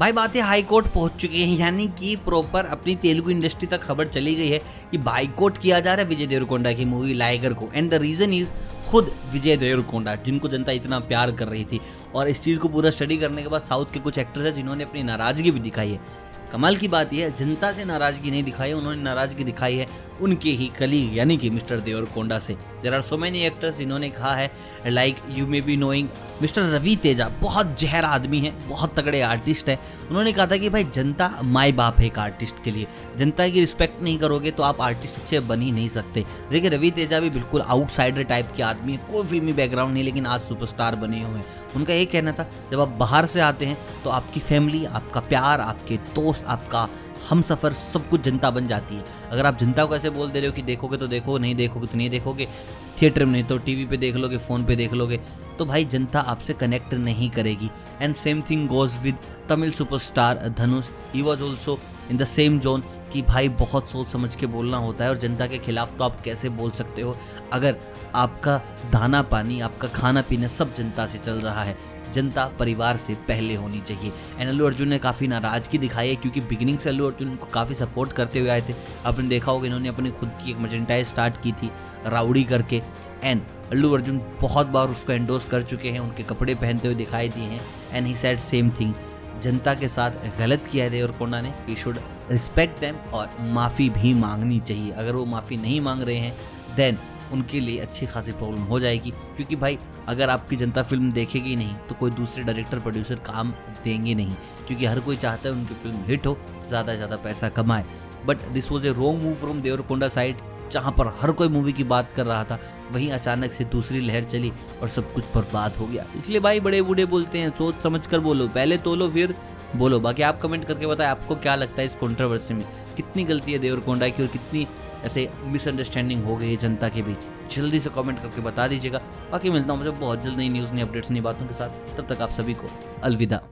भाई बातें high court पहुँच चुकी हैं, यानी कि प्रॉपर अपनी तेलुगु इंडस्ट्री तक खबर चली गई है कि बाइकोट किया जा रहा है विजय देवरकोंडा की मूवी लाइगर को। एंड द रीजन इज़ खुद विजय देवरकोंडा, जिनको जनता इतना प्यार कर रही थी। और इस चीज़ को पूरा स्टडी करने के बाद साउथ के कुछ एक्टर्स हैं जिन्होंने अपनी नाराज़गी भी दिखाई है। कमाल की बात यह है, जनता से नाराज़गी नहीं दिखाई उन्होंने नाराज़गी दिखाई है उनके ही कलीग यानी कि मिस्टर देवर कोंडा से। There are so many actors जिन्होंने कहा है like you may be knowing mister Ravi Teja, बहुत जहर आदमी है, बहुत तगड़े आर्टिस्ट है। उन्होंने कहा था कि भाई, जनता माए बाप है एक आर्टिस्ट के लिए। जनता की रिस्पेक्ट नहीं करोगे तो आप आर्टिस्ट अच्छे बन ही नहीं सकते। देखिए, रवि तेजा भी बिल्कुल आउटसाइडर टाइप के आदमी है, कोई फिल्मी बैकग्राउंड नहीं, लेकिन आज सुपरस्टार बने हुए हैं। उनका ये कहना था, जब आप बाहर से आते हैं तो आपकी फैमिली आपका प्यार, आपके दोस्त, आपका हम सफ़र सब कुछ जनता बन जाती है। अगर आप जनता को ऐसे बोल दे रहे हो कि देखोगे तो देखो, नहीं देखोगे तो नहीं देखोगे। थिएटर में नहीं तो टीवी पे देख लोगे, फ़ोन पे देख लोगे। तो भाई जनता आपसे कनेक्ट नहीं करेगी। And same thing goes with Tamil superstar Dhanush he was also in the same zone कि भाई बहुत सोच समझ के बोलना होता है और जनता के खिलाफ तो आप कैसे बोल सकते हो? अगर आपका दाना पानी, आपका खाना पीना सब जनता से चल रहा है जनता परिवार से पहले होनी चाहिए। एंड अल्लू अर्जुन ने काफ़ी नाराज़गी दिखाई है क्योंकि बिगिनिंग से अल्लू अर्जुन को काफ़ी सपोर्ट करते हुए आए थे। आपने देखा होगा इन्होंने अपनी खुद की एक मर्जेंटाइज स्टार्ट की थी, राउडी करके। एंड अल्लू अर्जुन बहुत बार उसको एंडोर्स कर चुके हैं, उनके कपड़े पहनते हुए दिखाई दिए हैं and he said same thing जनता के साथ गलत किया है देवरकोंडा ने। ही शुड रिस्पेक्ट देम और माफ़ी भी मांगनी चाहिए। अगर वो माफ़ी नहीं मांग रहे हैं देन उनके लिए अच्छी खासी प्रॉब्लम हो जाएगी। क्योंकि भाई, अगर आपकी जनता फ़िल्म देखेगी नहीं तो कोई दूसरे डायरेक्टर प्रोड्यूसर काम देंगे नहीं। क्योंकि हर कोई चाहता है उनकी फ़िल्म हिट हो, ज़्यादा से ज़्यादा पैसा कमाए। But this was a wrong move from Deverakonda side जहाँ पर हर कोई मूवी की बात कर रहा था, वहीं अचानक से दूसरी लहर चली और सब कुछ बर्बाद हो गया। इसलिए भाई बड़े बूढ़े बोलते हैं, सोच समझ कर बोलो, पहले तो लो, फिर बोलो। बाकी आप कमेंट करके बताएँ, आपको क्या लगता है इस कॉन्ट्रोवर्सी में? कितनी गलती है देवरकोंडा की और कितनी ऐसे मिसअंडरस्टैंडिंग हो गई है जनता के बीच? जल्दी से कमेंट करके बता दीजिएगा। बाकी मिलता हूँ, मुझे बहुत जल्द नई न्यूज़ नई अपडेट्स नई बातों के साथ। तब तक आप सभी को अलविदा।